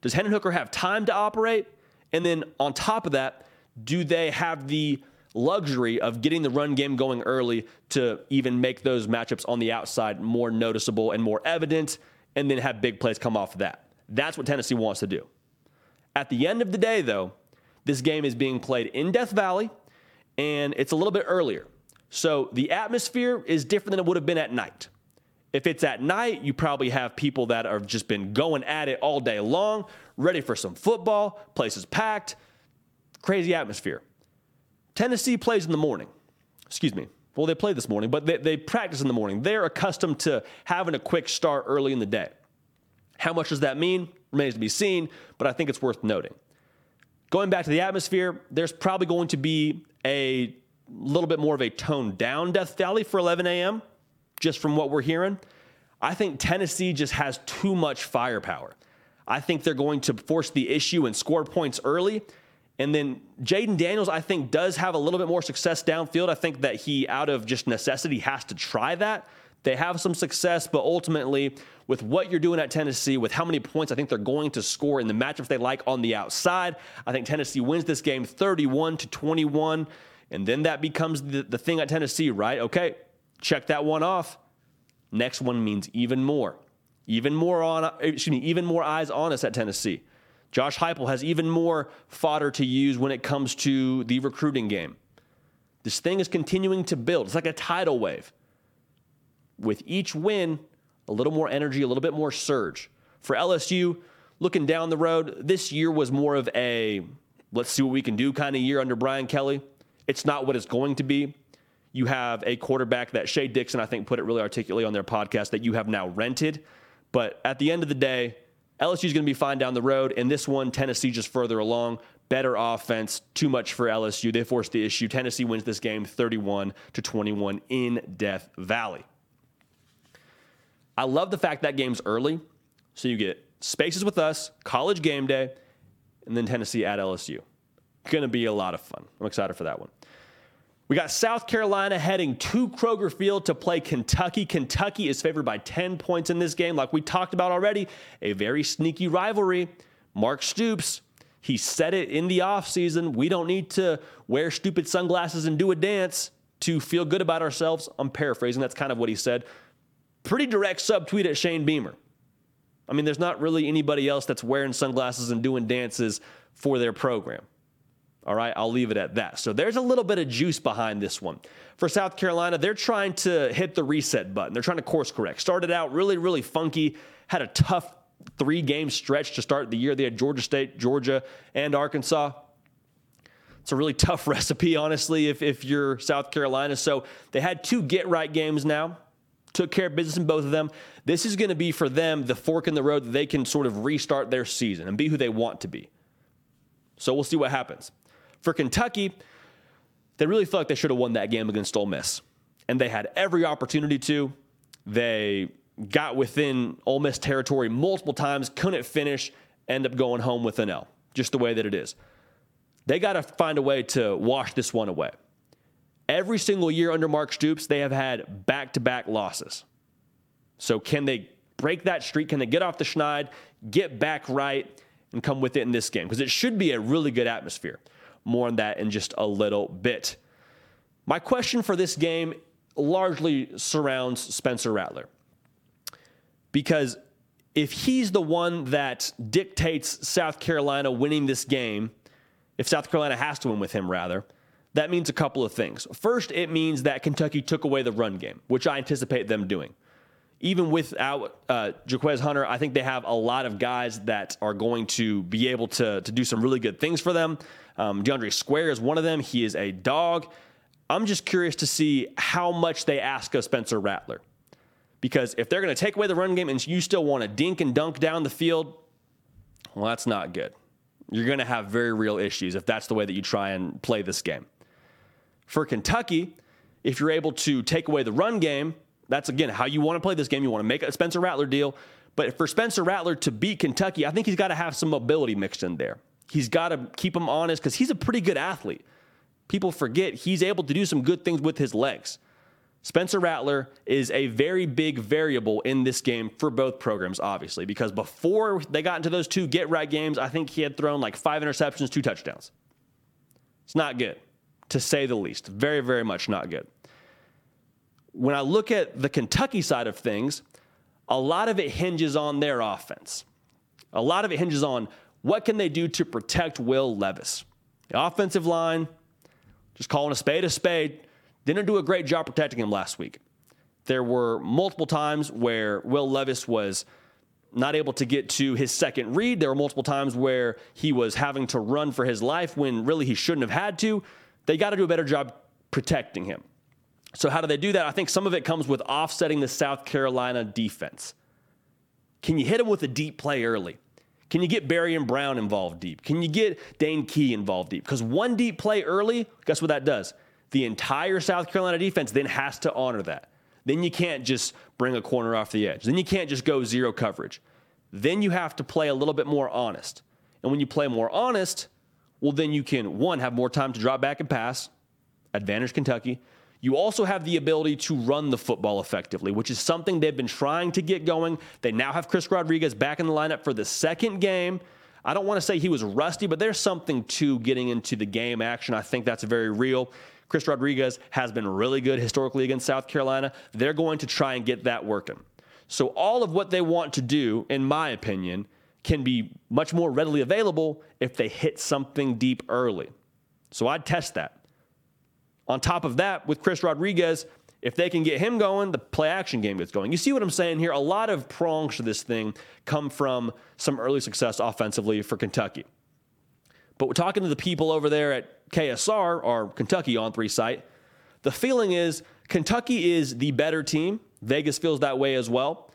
Does Hendon Hooker have time to operate? And then on top of that, do they have the luxury of getting the run game going early to even make those matchups on the outside more noticeable and more evident, and then have big plays come off of that? That's what Tennessee wants to do. At the end of the day, though, this game is being played in Death Valley, and it's a little bit earlier. So the atmosphere is different than it would have been at night. If it's at night, you probably have people that have just been going at it all day long, ready for some football, places packed, crazy atmosphere. Tennessee plays in the morning. Excuse me. Well, they play this morning, but they, they practice in the morning. They're accustomed to having a quick start early in the day. How much does that mean? Remains to be seen, but I think it's worth noting. Going back to the atmosphere, there's probably going to be a little bit more of a toned down Death Valley for 11 a.m just from what we're hearing. I think Tennessee just has too much firepower. I think they're going to force the issue and score points early. And then Jayden Daniels, I think, does have a little bit more success downfield. I think that he, out of just necessity, has to try that. They have some success, but ultimately, with what you're doing at Tennessee, with how many points I think they're going to score in the matchups they like on the outside, I think Tennessee wins this game 31 to 21. And then that becomes the, the thing at Tennessee, right? Okay, Check that one off. Next one means even more. Even more on excuse me, even more eyes on us at Tennessee. Josh Heupel has even more fodder to use when it comes to the recruiting game. This thing is continuing to build. It's like a tidal wave. With each win, a little more energy, a little bit more surge. For LSU, looking down the road, this year was more of a let's see what we can do kind of year under Brian Kelly. It's not what it's going to be. You have a quarterback that Shea Dixon, I think, put it really articulately on their podcast that you have now rented. But at the end of the day, LSU is going to be fine down the road. And this one, Tennessee just further along. Better offense, too much for LSU. They forced the issue. Tennessee wins this game 31 to 21 in Death Valley. I love the fact that game's early. So you get spaces with us, college game day, and then Tennessee at LSU. Going to be a lot of fun. I'm excited for that one. We got South Carolina heading to Kroger Field to play Kentucky. Kentucky is favored by 10 points in this game, like we talked about already. A very sneaky rivalry. Mark Stoops, he said it in the offseason. We don't need to wear stupid sunglasses and do a dance to feel good about ourselves. I'm paraphrasing. That's kind of what he said. Pretty direct subtweet at Shane Beamer. I mean, there's not really anybody else that's wearing sunglasses and doing dances for their program. All right, I'll leave it at that. So there's a little bit of juice behind this one. For South Carolina, they're trying to hit the reset button. They're trying to course correct. Started out really, really funky, had a tough three game stretch to start the year. They had Georgia State, Georgia, and Arkansas. It's a really [LAUGHS] tough recipe, honestly, if, if you're South Carolina. So they had two get right games now, took care of business in both of them. This is going to be for them the fork in the road that they can sort of restart their season and be who they want to be. So we'll see what happens. For Kentucky, they really felt like they should have won that game against Ole Miss. And they had every opportunity to. They got within Ole Miss territory multiple times, couldn't finish, end up going home with an L, just the way that it is. They got to find a way to wash this one away. Every single year under Mark Stoops, they have had back to back losses. So, can they break that streak? Can they get off the schneid, get back right, and come with it in this game? Because it should be a really good atmosphere. More on that in just a little bit. My question for this game largely surrounds Spencer Rattler. Because if he's the one that dictates South Carolina winning this game, if South Carolina has to win with him, rather, that means a couple of things. First, it means that Kentucky took away the run game, which I anticipate them doing. Even without uh, Jarquez Hunter, I think they have a lot of guys that are going to be able to, to do some really good things for them. Um, DeAndre Square is one of them. He is a dog. I'm just curious to see how much they ask of Spencer Rattler. Because if they're going to take away the run game and you still want to dink and dunk down the field, well, that's not good. You're going to have very real issues if that's the way that you try and play this game. For Kentucky, if you're able to take away the run game, that's again how you want to play this game. You want to make a Spencer Rattler deal. But for Spencer Rattler to beat Kentucky, I think he's got to have some mobility mixed in there. He's got to keep him honest because he's a pretty good athlete. People forget he's able to do some good things with his legs. Spencer Rattler is a very big variable in this game for both programs, obviously, because before they got into those two get right games, I think he had thrown like five interceptions, two touchdowns. It's not good, to say the least. Very, very much not good. When I look at the Kentucky side of things, a lot of it hinges on their offense. A lot of it hinges on what can they do to protect Will Levis? The offensive line, just calling a spade a spade, didn't do a great job protecting him last week. There were multiple times where Will Levis was not able to get to his second read. There were multiple times where he was having to run for his life when really he shouldn't have had to. They got to do a better job protecting him. So, how do they do that? I think some of it comes with offsetting the South Carolina defense. Can you hit him with a deep play early? Can you get Barion Brown involved deep? Can you get Dane Key involved deep? Because one deep play early, guess what that does? The entire South Carolina defense then has to honor that. Then you can't just bring a corner off the edge. Then you can't just go zero coverage. Then you have to play a little bit more honest. And when you play more honest, well, then you can, one, have more time to drop back and pass, advantage Kentucky. You also have the ability to run the football effectively, which is something they've been trying to get going. They now have Chris Rodriguez back in the lineup for the second game. I don't want to say he was rusty, but there's something to getting into the game action. I think that's very real. Chris Rodriguez has been really good historically against South Carolina. They're going to try and get that working. So, all of what they want to do, in my opinion, can be much more readily available if they hit something deep early. So, I'd test that. On top of that, with Chris Rodriguez, if they can get him going, the play action game gets going. You see what I'm saying here? A lot of prongs to this thing come from some early success offensively for Kentucky. But we're talking to the people over there at KSR, our Kentucky on three site. The feeling is Kentucky is the better team. Vegas feels that way as well.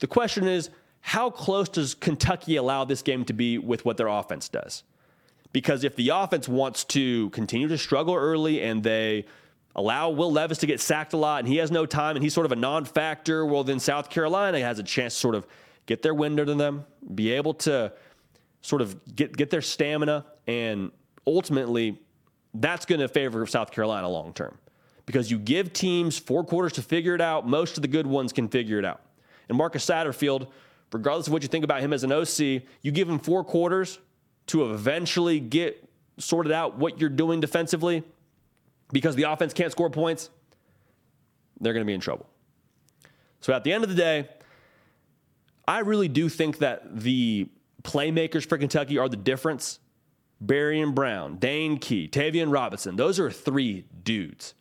The question is, how close does Kentucky allow this game to be with what their offense does? Because if the offense wants to continue to struggle early and they allow Will Levis to get sacked a lot and he has no time and he's sort of a non factor, well, then South Carolina has a chance to sort of get their wind under them, be able to sort of get, get their stamina, and ultimately that's going to favor South Carolina long term because you give teams four quarters to figure it out. Most of the good ones can figure it out. And Marcus Satterfield, regardless of what you think about him as an OC, you give him four quarters to eventually get sorted out what you're doing defensively because the offense can't score points, they're going to be in trouble. So at the end of the day, I really do think that the playmakers for Kentucky are the difference. Barion Brown, Dane Key, Tayvion Robinson, those are three dudes.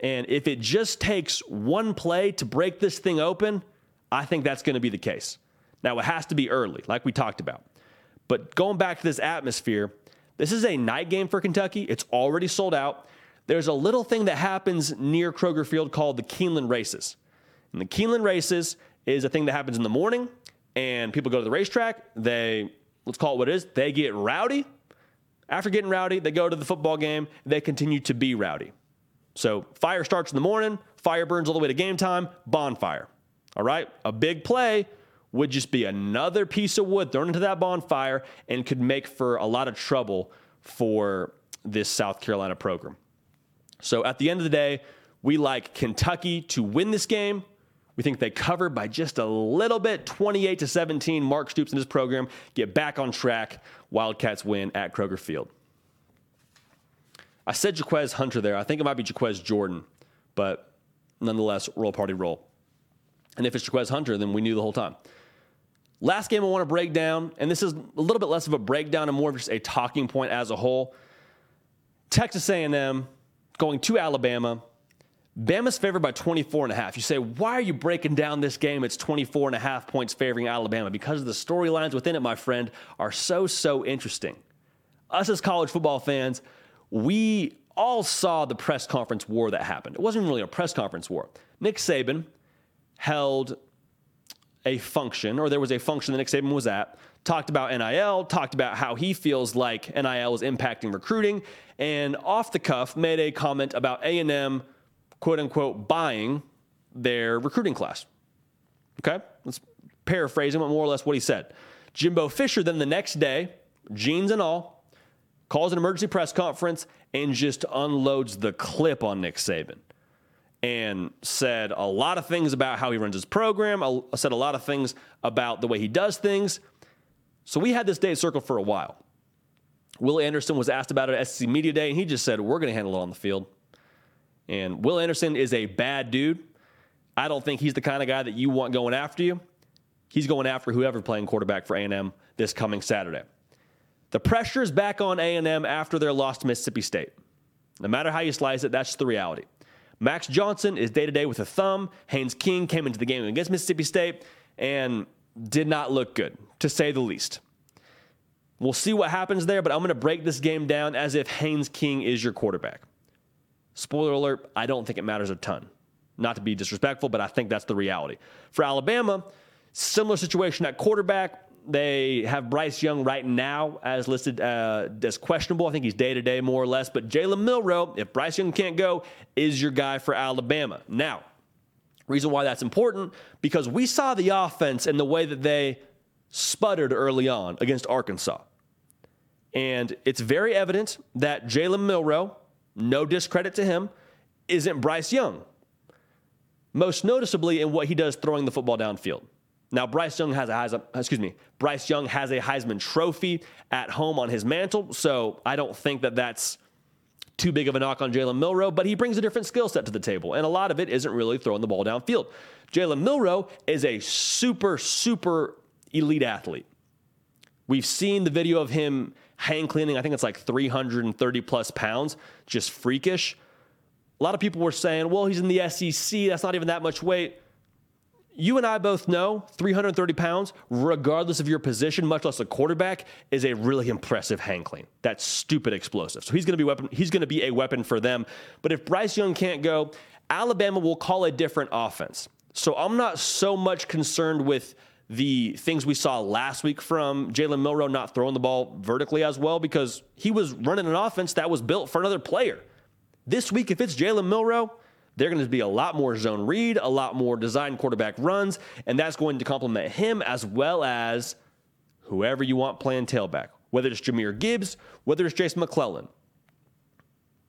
And if it just takes one play to break this thing open, I think that's going to be the case. Now, it has to be early, like we talked about. But going back to this atmosphere, this is a night game for Kentucky. It's already sold out. There's a little thing that happens near Kroger Field called the Keeneland Races. And the Keeneland Races is a thing that happens in the morning, and people go to the racetrack. They, let's call it what it is, they get rowdy. After getting rowdy, they go to the football game. They continue to be rowdy. So fire starts in the morning, fire burns all the way to game time, bonfire. All right? A big play would just be another piece of wood thrown into that bonfire and could make for a lot of trouble for this South Carolina program. So at the end of the day, we like Kentucky to win this game. We think they cover by just a little bit, 28 to 17. Mark Stoops and his program get back on track. Wildcats win at Kroger Field. I said Jaquez Hunter there. I think it might be Jaquez Jordan, but nonetheless, roll party roll. And if it's Jaquez Hunter, then we knew the whole time. Last game I want to break down, and this is a little bit less of a breakdown and more of just a talking point as a whole. Texas A&M going to Alabama. Bama's favored by 24 and a half. You say, why are you breaking down this game? It's 24 and a half points favoring Alabama because the storylines within it, my friend, are so, so interesting. Us as college football fans, we all saw the press conference war that happened. It wasn't really a press conference war. Nick Saban held a function, or there was a function that Nick Saban was at, talked about NIL, talked about how he feels like NIL is impacting recruiting, and off the cuff made a comment about A&M, quote unquote, buying their recruiting class. Okay, let's paraphrase him, but more or less what he said. Jimbo Fisher then the next day, jeans and all, calls an emergency press conference and just unloads the clip on Nick Saban and said a lot of things about how he runs his program, I said a lot of things about the way he does things. So we had this day circled for a while. Will Anderson was asked about it at SEC Media Day, and he just said, We're going to handle it on the field. And Will Anderson is a bad dude. I don't think he's the kind of guy that you want going after you. He's going after whoever playing quarterback for A&M this coming Saturday. The pressure is back on A&M after their loss to Mississippi State. No matter how you slice it, that's the reality. Max Johnson is day to day with a thumb. Haynes King came into the game against Mississippi State and did not look good, to say the least. We'll see what happens there, but I'm going to break this game down as if Haynes King is your quarterback. Spoiler alert, I don't think it matters a ton. Not to be disrespectful, but I think that's the reality. For Alabama, similar situation at quarterback. They have Bryce Young right now as listed uh, as questionable. I think he's day to day more or less. But Jalen Milroe, if Bryce Young can't go, is your guy for Alabama. Now, reason why that's important because we saw the offense and the way that they sputtered early on against Arkansas. And it's very evident that Jalen Milroe, no discredit to him, isn't Bryce Young. Most noticeably in what he does throwing the football downfield. Now, Bryce Young has a Heisman, excuse me, Bryce Young has a Heisman Trophy at home on his mantle, so I don't think that that's too big of a knock on Jalen Milroe, but he brings a different skill set to the table, and a lot of it isn't really throwing the ball downfield. Jalen Milroe is a super, super elite athlete. We've seen the video of him hang cleaning, I think it's like 330 plus pounds, just freakish. A lot of people were saying, well, he's in the SEC, that's not even that much weight You and I both know 330 pounds, regardless of your position, much less a quarterback, is a really impressive hang clean. That's stupid explosive. So he's going to be weapon. He's going to be a weapon for them. But if Bryce Young can't go, Alabama will call a different offense. So I'm not so much concerned with the things we saw last week from Jalen Milroe not throwing the ball vertically as well because he was running an offense that was built for another player. This week, if it's Jalen Milroe, they're going to be a lot more zone read, a lot more design quarterback runs, and that's going to complement him as well as whoever you want playing tailback, whether it's Jahmyr Gibbs, whether it's Jason McClellan.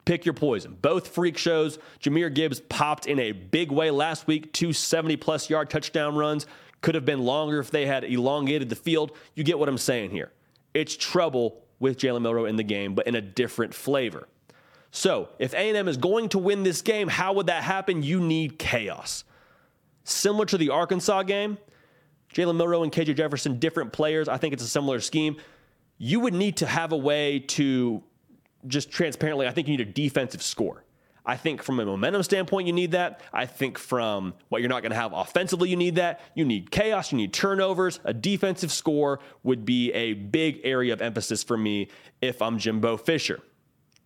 Pick your poison. Both freak shows. Jahmyr Gibbs popped in a big way last week, two 70 plus yard touchdown runs. Could have been longer if they had elongated the field. You get what I'm saying here. It's trouble with Jalen Milroe in the game, but in a different flavor. So, if A&M is going to win this game, how would that happen? You need chaos. Similar to the Arkansas game, Jalen Milroe and KJ Jefferson, different players. I think it's a similar scheme. You would need to have a way to just transparently, I think you need a defensive score. I think from a momentum standpoint, you need that. I think from what you're not going to have offensively, you need that. You need chaos, you need turnovers. A defensive score would be a big area of emphasis for me if I'm Jimbo Fisher.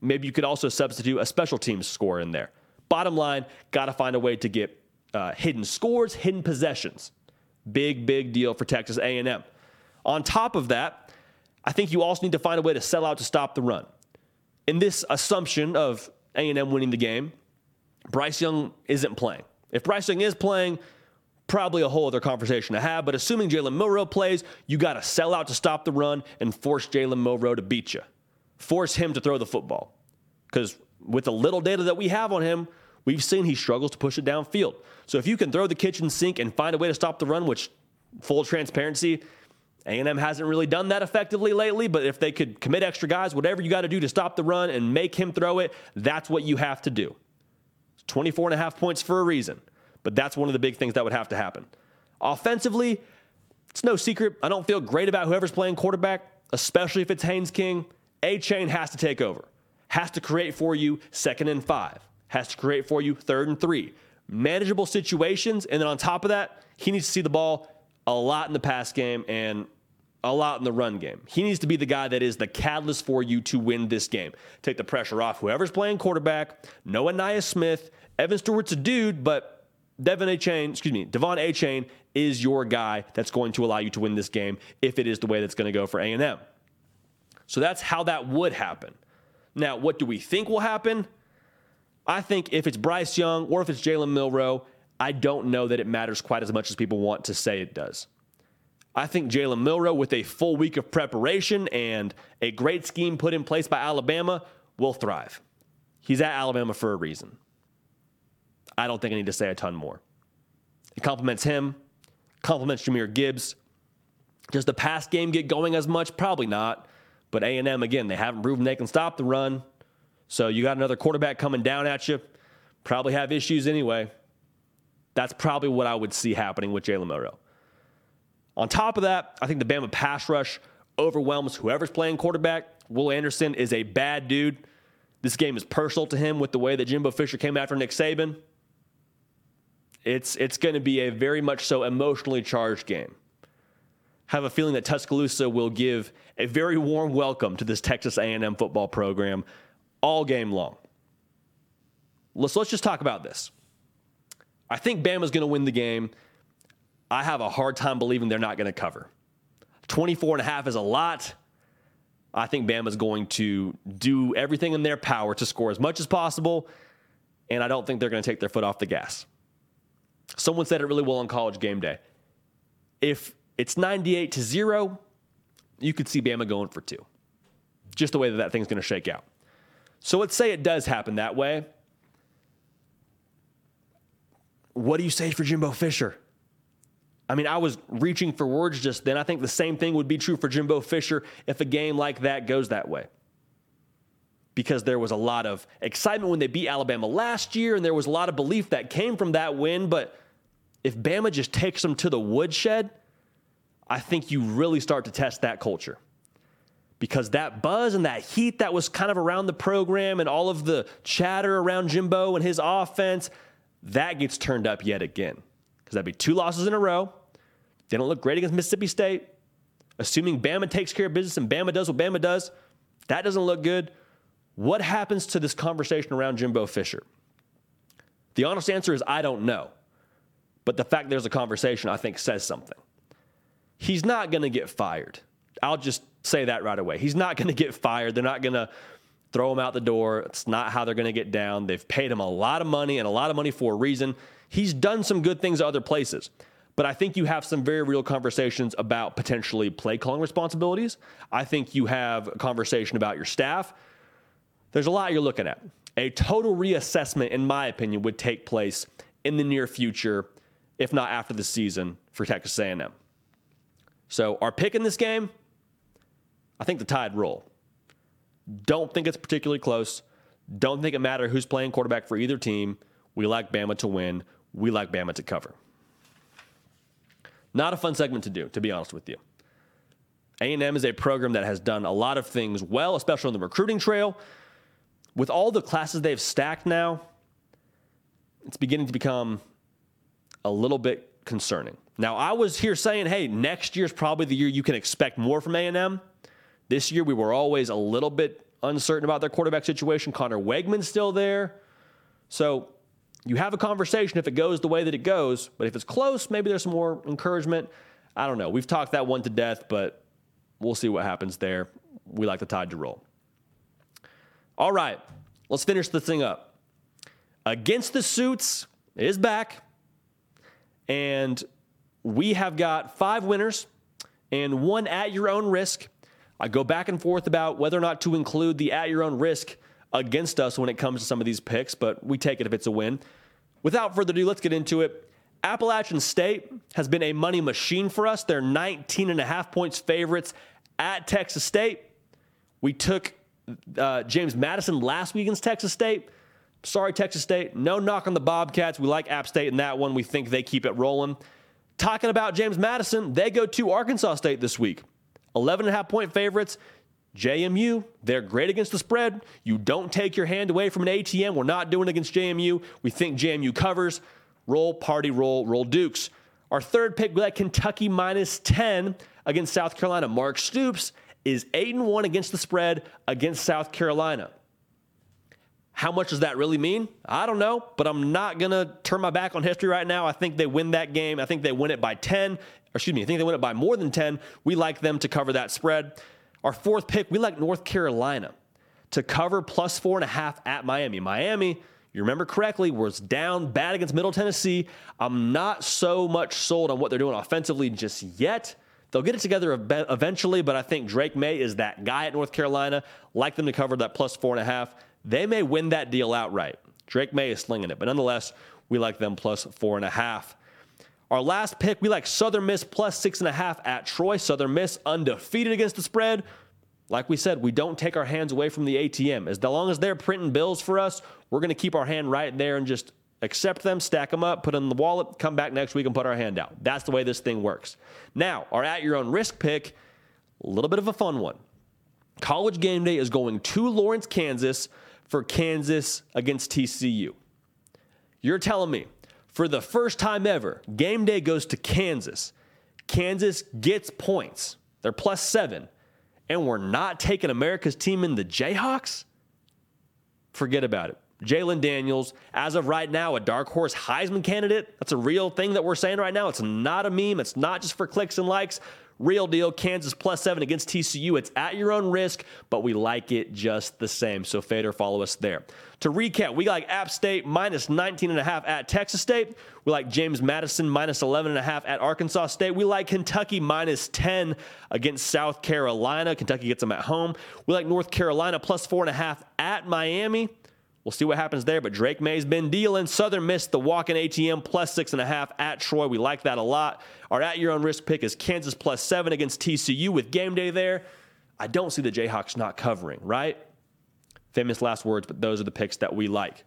Maybe you could also substitute a special teams score in there. Bottom line, got to find a way to get uh, hidden scores, hidden possessions. Big, big deal for Texas A&M. On top of that, I think you also need to find a way to sell out to stop the run. In this assumption of A&M winning the game, Bryce Young isn't playing. If Bryce Young is playing, probably a whole other conversation to have. But assuming Jalen Milroe plays, you got to sell out to stop the run and force Jalen Milroe to beat you force him to throw the football. Because with the little data that we have on him, we've seen he struggles to push it downfield. So if you can throw the kitchen sink and find a way to stop the run, which full transparency, A&M hasn't really done that effectively lately, but if they could commit extra guys, whatever you got to do to stop the run and make him throw it, that's what you have to do. 24 and a half points for a reason, but that's one of the big things that would have to happen. Offensively, it's no secret. I don't feel great about whoever's playing quarterback, especially if it's Haynes King. Achane has to take over, has to create for you second and five, has to create for you third and three. Manageable situations. And then on top of that, he needs to see the ball a lot in the pass game and a lot in the run game. He needs to be the guy that is the catalyst for you to win this game. Take the pressure off whoever's playing quarterback. Noah Nia Smith. Evan Stewart's a dude, but De'Von Achane, excuse me, De'Von Achane is your guy that's going to allow you to win this game if it is the way that's going to go for A&M. So that's how that would happen. Now, what do we think will happen? I think if it's Bryce Young or if it's Jalen Milroe, I don't know that it matters quite as much as people want to say it does. I think Jalen Milroe, with a full week of preparation and a great scheme put in place by Alabama, will thrive. He's at Alabama for a reason. I don't think I need to say a ton more. It compliments him, compliments Jahmyr Gibbs. Does the pass game get going as much? Probably not. But A&M, again, they haven't proven they can stop the run. So you got another quarterback coming down at you. Probably have issues anyway. That's probably what I would see happening with Jalen Milroe. On top of that, I think the Bama pass rush overwhelms whoever's playing quarterback. Will Anderson is a bad dude. This game is personal to him with the way that Jimbo Fisher came after Nick Saban. It's, it's going to be a very much so emotionally charged game have a feeling that Tuscaloosa will give a very warm welcome to this Texas A&M football program all game long. Let's let's just talk about this. I think Bama's going to win the game. I have a hard time believing they're not going to cover. 24 and a half is a lot. I think Bama's going to do everything in their power to score as much as possible, and I don't think they're going to take their foot off the gas. Someone said it really well on college game day. If it's 98 to 0. You could see Bama going for two. Just the way that that thing's going to shake out. So let's say it does happen that way. What do you say for Jimbo Fisher? I mean, I was reaching for words just then. I think the same thing would be true for Jimbo Fisher if a game like that goes that way. Because there was a lot of excitement when they beat Alabama last year, and there was a lot of belief that came from that win. But if Bama just takes them to the woodshed, I think you really start to test that culture. Because that buzz and that heat that was kind of around the program and all of the chatter around Jimbo and his offense, that gets turned up yet again. because that'd be two losses in a row. They don't look great against Mississippi State. Assuming Bama takes care of business and Bama does what Bama does, that doesn't look good. What happens to this conversation around Jimbo Fisher? The honest answer is I don't know. But the fact there's a conversation, I think, says something. He's not going to get fired. I'll just say that right away. He's not going to get fired. They're not going to throw him out the door. It's not how they're going to get down. They've paid him a lot of money and a lot of money for a reason. He's done some good things other places. But I think you have some very real conversations about potentially play calling responsibilities. I think you have a conversation about your staff. There's a lot you're looking at. A total reassessment, in my opinion, would take place in the near future, if not after the season, for Texas A&M. So our pick in this game, I think the Tide roll. Don't think it's particularly close. Don't think it matters who's playing quarterback for either team. We like Bama to win. We like Bama to cover. Not a fun segment to do, to be honest with you. A&M is a program that has done a lot of things well, especially on the recruiting trail. With all the classes they've stacked now, it's beginning to become a little bit concerning. Now, I was here saying, hey, next year's probably the year you can expect more from A&M. This year, we were always a little bit uncertain about their quarterback situation. Conner Weigman's still there. So you have a conversation if it goes the way that it goes. But if it's close, maybe there's some more encouragement. I don't know. We've talked that one to death, but we'll see what happens there. We like the tide to roll. All right, let's finish this thing up. Against the Suits is back. And we have got five winners and one at your own risk. I go back and forth about whether or not to include the at your own risk against us when it comes to some of these picks, but we take it if it's a win. Without further ado, let's get into it. Appalachian State has been a money machine for us. They're 19 and a half points favorites at Texas State. We took uh, James Madison last week against Texas State. Sorry, Texas State. No knock on the Bobcats. We like App State in that one. We think they keep it rolling. Talking about James Madison, they go to Arkansas State this week. 11 and a half point favorites. JMU, they're great against the spread. You don't take your hand away from an ATM. We're not doing against JMU. We think JMU covers. Roll, party, roll, roll Dukes. Our third pick, we like Kentucky minus 10 against South Carolina. Mark Stoops is 8 and 1 against the spread against South Carolina. How much does that really mean? I don't know, but I'm not going to turn my back on history right now. I think they win that game. I think they win it by 10 excuse me, I think they win it by more than 10. We like them to cover that spread. Our fourth pick, we like North Carolina to cover plus four and a half at Miami. Miami, you remember correctly, was down bad against Middle Tennessee. I'm not so much sold on what they're doing offensively just yet. They'll get it together eventually, but I think Drake Maye is that guy at North Carolina. Like them to cover that plus four and a half. They may win that deal outright. Drake Maye is slinging it, but nonetheless, we like them plus four and a half. Our last pick, we like Southern Miss plus six and a half at Troy. Southern Miss undefeated against the spread. Like we said, we don't take our hands away from the ATM. As long as they're printing bills for us, we're going to keep our hand right there and just accept them, stack them up, put them in the wallet, come back next week and put our hand out. That's the way this thing works. Now, our at your own risk pick, a little bit of a fun one. College game day is going to Lawrence, Kansas for Kansas against TCU. You're telling me for the first time ever, game day goes to Kansas. Kansas gets points. They're plus seven. And we're not taking America's team in the Jayhawks? Forget about it. Jalon Daniels, as of right now, a dark horse Heisman candidate. That's a real thing that we're saying right now. It's not a meme. It's not just for clicks and likes. Real deal, Kansas plus seven against TCU. It's at your own risk, but we like it just the same. So fade or follow us there. To recap, we like App State minus 19 and a half at Texas State. We like James Madison minus 11 and a half at Arkansas State. We like Kentucky minus 10 against South Carolina. Kentucky gets them at home. We like North Carolina plus four and a half at Miami. We'll see what happens there, but Drake Maye's been dealing. Southern Miss the walk in ATM plus six and a half at Troy. We like that a lot. Our at your own risk pick is Kansas plus seven against TCU with game day there. I don't see the Jayhawks not covering, right? Famous last words, but those are the picks that we like.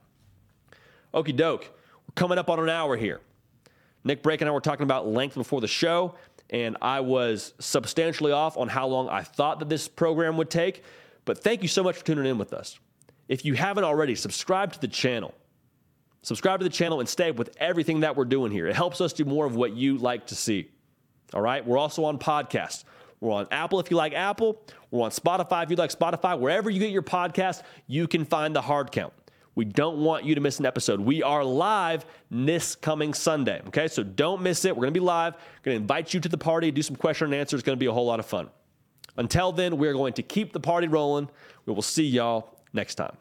Okie doke. We're coming up on an hour here. Nick Brake and I were talking about length before the show, and I was substantially off on how long I thought that this program would take. But thank you so much for tuning in with us. If you haven't already, subscribe to the channel. Subscribe to the channel and stay with everything that we're doing here. It helps us do more of what you like to see. All right. We're also on podcasts. We're on Apple if you like Apple. We're on Spotify if you like Spotify. Wherever you get your podcast, you can find the hard count. We don't want you to miss an episode. We are live this coming Sunday. Okay. So don't miss it. We're to be live. We're to invite you to the party, do some question and answer. It's to be a whole lot of fun. Until then, we're going to keep the party rolling. We will see y'all next time.